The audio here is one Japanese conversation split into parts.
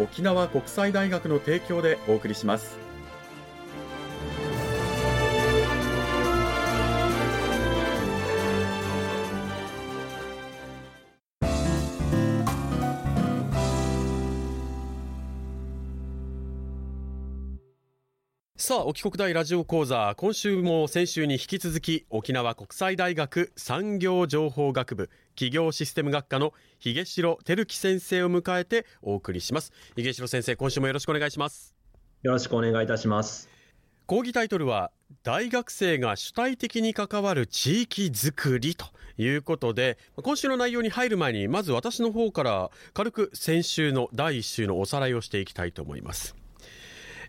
沖縄国際大学の提供でお送りします。さあ、沖国大ラジオ講座、今週も先週に引き続き、沖縄国際大学産業情報学部企業システム学科の髭城照樹先生を迎えてお送りします。髭城先生、今週もよろしくお願いします。よろしくお願いいたします。講義タイトルは、大学生が主体的に関わる地域づくりということで、今週の内容に入る前に、まず私の方から軽く先週の第1週のおさらいをしていきたいと思います。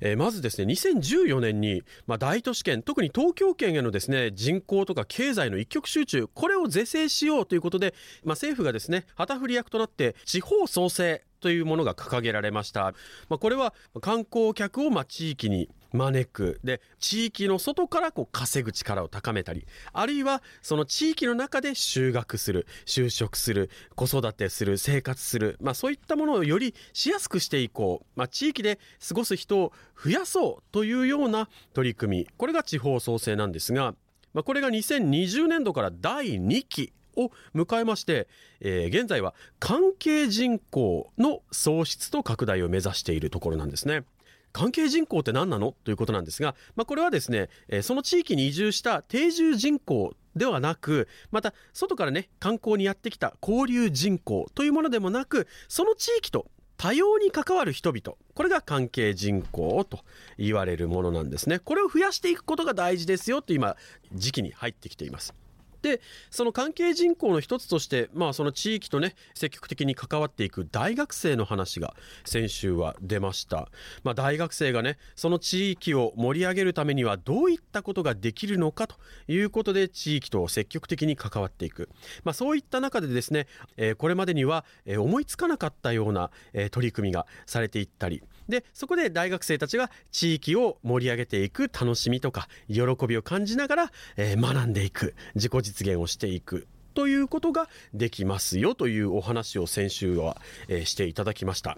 えー、まずですね2014年に、まあ、大都市圏特に東京圏へのですね人口とか経済の一極集中これを是正しようということで、まあ、政府がですね旗振り役となって地方創生というものが掲げられました。まあ、これは観光客をま地域に招く。で地域の外からこう稼ぐ力を高めたりあるいはその地域の中で就学する就職する子育てする生活する、まあ、そういったものをよりしやすくしていこう、まあ、地域で過ごす人を増やそうというような取り組み。これが地方創生なんですが、まあ、これが2020年度から第2期を迎えまして、えー、現在は関係人口の創出と拡大を目指しているところなんですね。関係人口って何なの？ということなんですが、まあ、これはですね、えその地域に移住した定住人口ではなくまた外からね観光にやってきた交流人口というものでもなくその地域と多様に関わる人々これが関係人口と言われるものなんですね。これを増やしていくことが大事ですよと今時期に入ってきています。でその関係人口の一つとして、まあ、その地域とね積極的に関わっていく大学生の話が先週は出ました、まあ、大学生がねその地域を盛り上げるためにはどういったことができるのかということで地域と積極的に関わっていく、まあ、そういった中でですね、えー、これまでには、思いつかなかったような、取り組みがされていったりでそこで大学生たちが地域を盛り上げていく楽しみとか喜びを感じながら、えー、学んでいく自己実現をしていくということができますよというお話を先週は、えー、していただきました。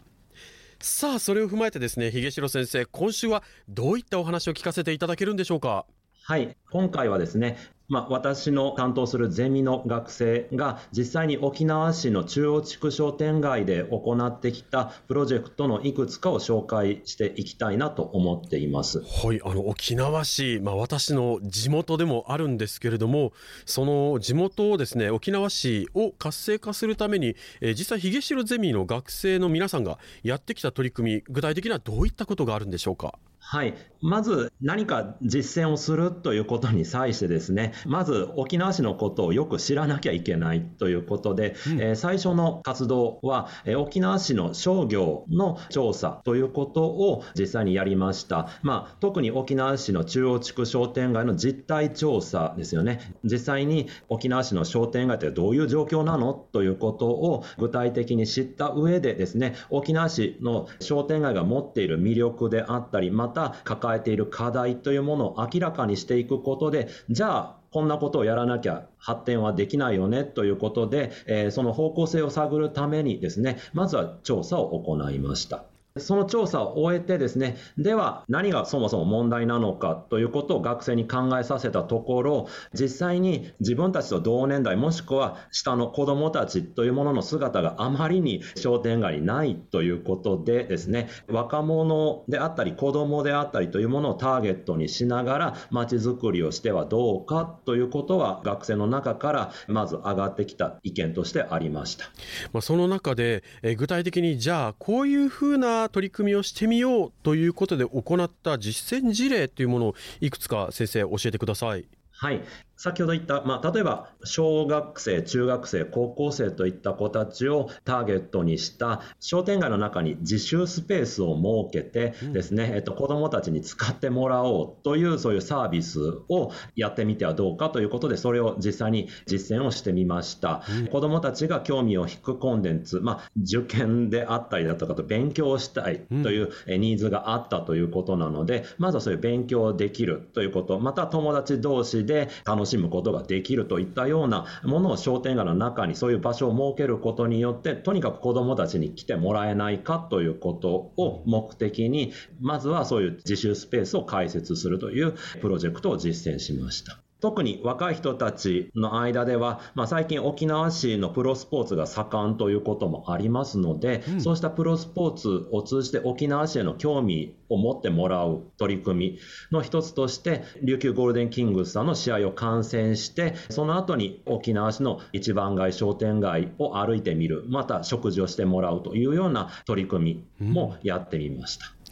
さあそれを踏まえてですね秀城先生今週はどういったお話を聞かせていただけるんでしょうか？はい今回はですねまあ、私の担当するゼミの学生が実際に沖縄市の中央地区商店街で行ってきたプロジェクトのいくつかを紹介していきたいなと思っています。はい、あの沖縄市、まあ、私の地元でもあるんですけれども、その地元をですね沖縄市を活性化するために、えー、実際ヒゲシロゼミの学生の皆さんがやってきた取り組み、具体的にはどういったことがあるんでしょうか？はい、まず何か実践をするということに際してですねまず沖縄市のことをよく知らなきゃいけないということで、うん、えー、最初の活動は、えー、沖縄市の商業の調査ということを実際にやりました、まあ、特に沖縄市の中央地区商店街の実態調査ですよね。実際に沖縄市の商店街ってどういう状況なの？ということを具体的に知った上でですね沖縄市の商店街が持っている魅力であったりまた抱えている課題というものを明らかにしていくことで、じゃあ、こんなことをやらなきゃ発展はできないよねということで、えー、その方向性を探るためにですね、まずは調査を行いました。その調査を終えてですね、では何がそもそも問題なのかということを学生に考えさせたところ、実際に自分たちと同年代もしくは下の子供たちというものの姿があまりに商店街にないということでですね、若者であったり子供であったりというものをターゲットにしながら街づくりをしてはどうかということは学生の中からまず上がってきた意見としてありました。まあ、その中で、え具体的にじゃあこういうふうな取り組みをしてみようということで行った実践事例というものをいくつか先生教えてください。はい、先ほど言った、まあ、例えば小学生、中学生、高校生といった子たちをターゲットにした商店街の中に自習スペースを設けてですね、うん、えっと、子どもたちに使ってもらおうというそういうサービスをやってみてはどうかということで、それを実際に実践をしてみました。うん、子どもたちが興味を引くコンテンツ、まあ、受験であったりだとかと勉強したいというニーズがあったということなので、まずはそういう勉強できるということ、また友達同士で楽ししむことができるといったようなものを商店街の中にそういう場所を設けることによってとにかく子どもたちに来てもらえないかということを目的にまずはそういう自習スペースを開設するというプロジェクトを実践しました。特に若い人たちの間では、まあ、最近沖縄市のプロスポーツが盛んということもありますので、うん、そうしたプロスポーツを通じて沖縄市への興味を持ってもらう取り組みの一つとして、琉球ゴールデンキングスさんの試合を観戦して、その後に沖縄市の一番街商店街を歩いてみる、また食事をしてもらうというような取り組みもやってみました。うん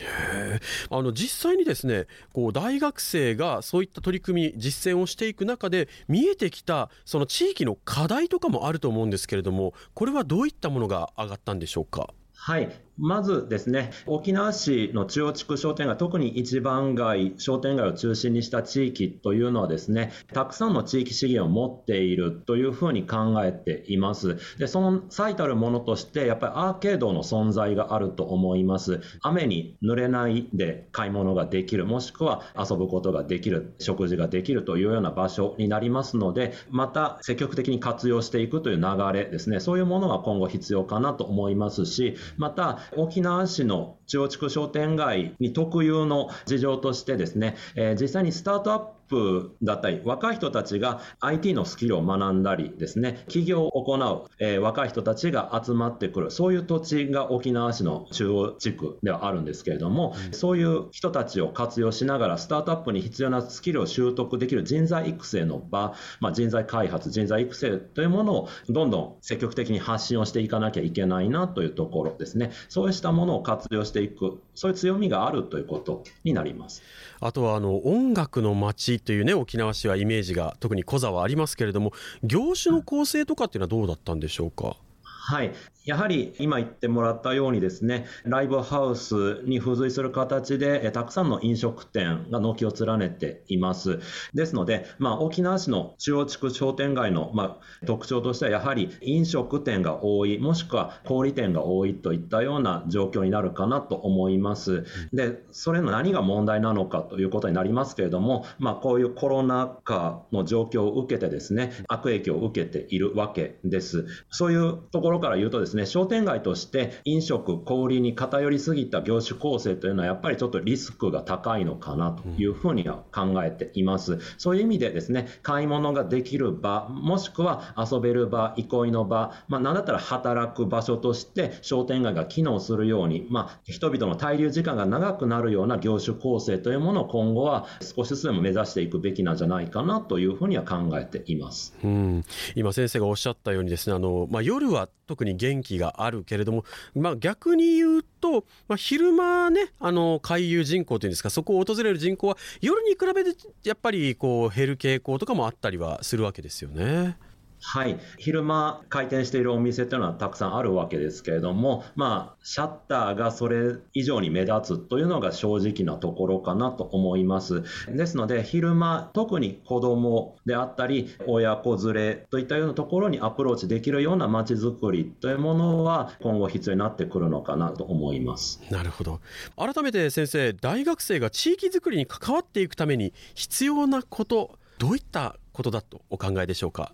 あの実際にですねこう大学生がそういった取り組み実践をしていく中で見えてきたその地域の課題とかもあると思うんですけれどもこれはどういったものが上がったんでしょうか？はいまずですね、沖縄市の中央地区商店街、特に一番街、商店街を中心にした地域というのはですね、たくさんの地域資源を持っているというふうに考えています。で、その最たるものとして、やっぱりアーケードの存在があると思います。雨に濡れないで買い物ができる、もしくは遊ぶことができる、食事ができるというような場所になりますので、また積極的に活用していくという流れですね、そういうものは今後必要かなと思いますし、また、沖縄市の中央地区商店街に特有の事情としてですね、えー、実際にスタートアッププだったり、若い人たちが IT のスキルを学んだりですね、企業を行う、えー、若い人たちが集まってくる、そういう土地が沖縄市の中央地区ではあるんですけれども、うん、そういう人たちを活用しながら、スタートアップに必要なスキルを習得できる人材育成の場、まあ、人材開発、人材育成というものをどんどん積極的に発信をしていかなきゃいけないなというところですね。そうしたものを活用していく、そういう強みがあるということになります。あとはあの音楽の街というね沖縄市はイメージが特にコザはありますけれども業種の構成とかっていうのはどうだったんでしょうか？はいやはり今言ってもらったようにですね、ライブハウスに付随する形で、たくさんの飲食店が軒を連ねています。ですので、まあ、沖縄市の中央地区商店街の、まあ、特徴としては、やはり飲食店が多い、もしくは小売店が多いといったような状況になるかなと思います。で、それの何が問題なのかということになりますけれども、まあ、こういうコロナ禍の状況を受けてですね、悪影響を受けているわけです。そういうところから言うとですねですね、商店街として飲食、小売に偏りすぎた業種構成というのはやっぱりちょっとリスクが高いのかなというふうには考えています。そういう意味でですね、買い物ができる場、もしくは遊べる場、憩いの場、まあ、なんだったら働く場所として商店街が機能するように、まあ、人々の滞留時間が長くなるような業種構成というものを今後は少しずつでも目指していくべきなんじゃないかなというふうには考えています。うん、今先生がおっしゃったようにですね、あのまあ、夜は特に気があるけれども、まあ、逆に言うと、まあ、昼間ねあの回遊人口というんですかそこを訪れる人口は夜に比べてやっぱりこう減る傾向とかもあったりはするわけですよね。はい、昼間開店しているお店というのはたくさんあるわけですけれども、まあ、シャッターがそれ以上に目立つというのが正直なところかなと思います。ですので、昼間、特に子供であったり、親子連れといったようなところにアプローチできるような街づくりというものは今後必要になってくるのかなと思います。なるほど。改めて先生、大学生が地域づくりに関わっていくために必要なこと、どういったことだとお考えでしょうか？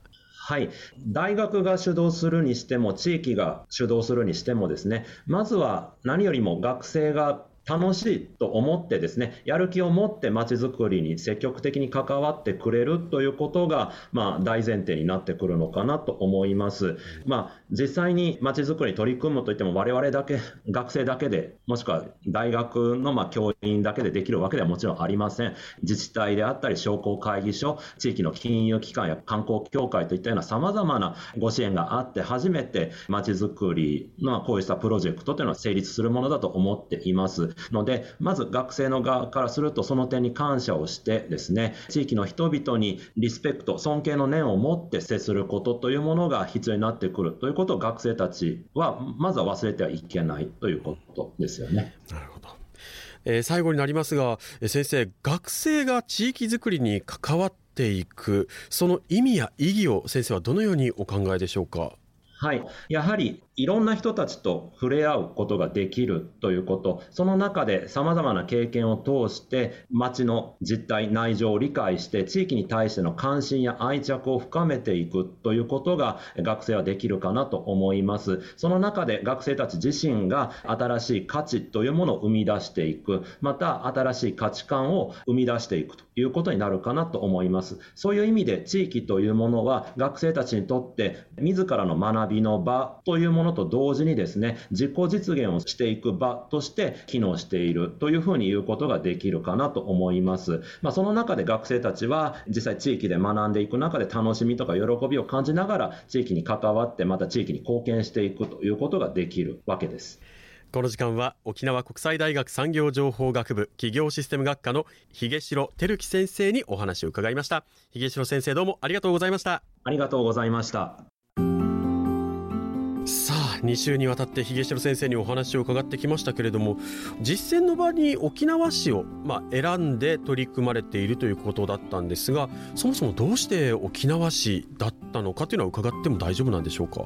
はい。大学が主導するにしても、地域が主導するにしてもですね、まずは何よりも学生が楽しいと思ってですね、やる気を持ってまちづくりに積極的に関わってくれるということが、まあ、大前提になってくるのかなと思います。まあ、実際にまちづくりに取り組むといっても、我々だけ、学生だけで、もしくは大学のま教員だけでできるわけではもちろんありません。自治体であったり、商工会議所、地域の金融機関や観光協会といったような様々なご支援があって、初めてまちづくりのこうしたプロジェクトというのは成立するものだと思っています。ので、まず学生の側からするとその点に感謝をしてですね、地域の人々にリスペクト、尊敬の念を持って接することというものが必要になってくるということを学生たちはまずは忘れてはいけないということですよね。なるほど。えー、最後になりますが、先生、学生が地域づくりに関わっていく、その意味や意義を先生はどのようにお考えでしょうか？はい、やはりいろんな人たちと触れ合うことができるということ、その中で様々な経験を通して街の実態、内情を理解して地域に対しての関心や愛着を深めていくということが学生はできるかなと思います。その中で学生たち自身が新しい価値というものを生み出していく、また新しい価値観を生み出していくということになるかなと思います。そういう意味で地域というものは学生たちにとって自らの学びの場というものと同時にですね、自己実現をしていく場として機能しているというふうに言うことができるかなと思います。まあ、その中で学生たちは実際地域で学んでいく中で楽しみとか喜びを感じながら地域に関わってまた地域に貢献していくということができるわけです。この時間は沖縄国際大学産業情報学部企業システム学科の秀城照樹先生にお話を伺いました秀城先生どうもありがとうございましたありがとうございました2週にわたって秀城先生にお話を伺ってきましたけれども実践の場に沖縄市を、まあ、選んで取り組まれているということだったんですがそもそもどうして沖縄市だったのかというのは伺っても大丈夫なんでしょうか？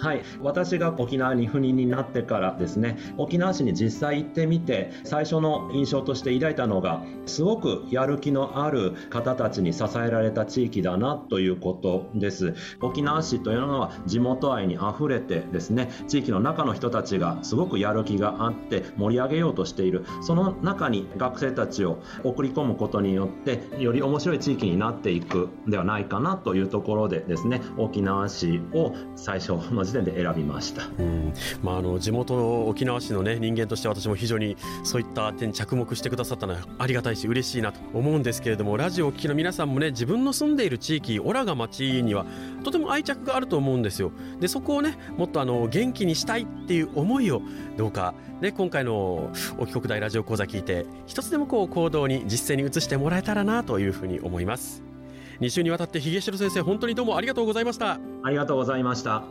はい、私が沖縄に赴任になってからですね沖縄市に実際行ってみて最初の印象として抱いたのがすごくやる気のある方たちに支えられた地域だなということです。沖縄市というのは地元愛にあふれてですね地域の中の人たちがすごくやる気があって盛り上げようとしている。その中に学生たちを送り込むことによってより面白い地域になっていくではないかなというところでですね沖縄市を最初の時点で選びました、うん。まあ、あの地元沖縄市の、ね、人間として私も非常にそういった点に着目してくださったのはありがたいし嬉しいなと思うんですけれどもラジオをお聞きの皆さんもね自分の住んでいる地域オラが町にはとても愛着があると思うんですよ。でそこをねもっとあの元気にしたいっていう思いをどうか、ね、今回の沖国大ラジオ講座聞いて一つでもこう行動に実践に移してもらえたらなというふうに思います。2週にわたって秀城先生本当にどうもありがとうございました。ありがとうございました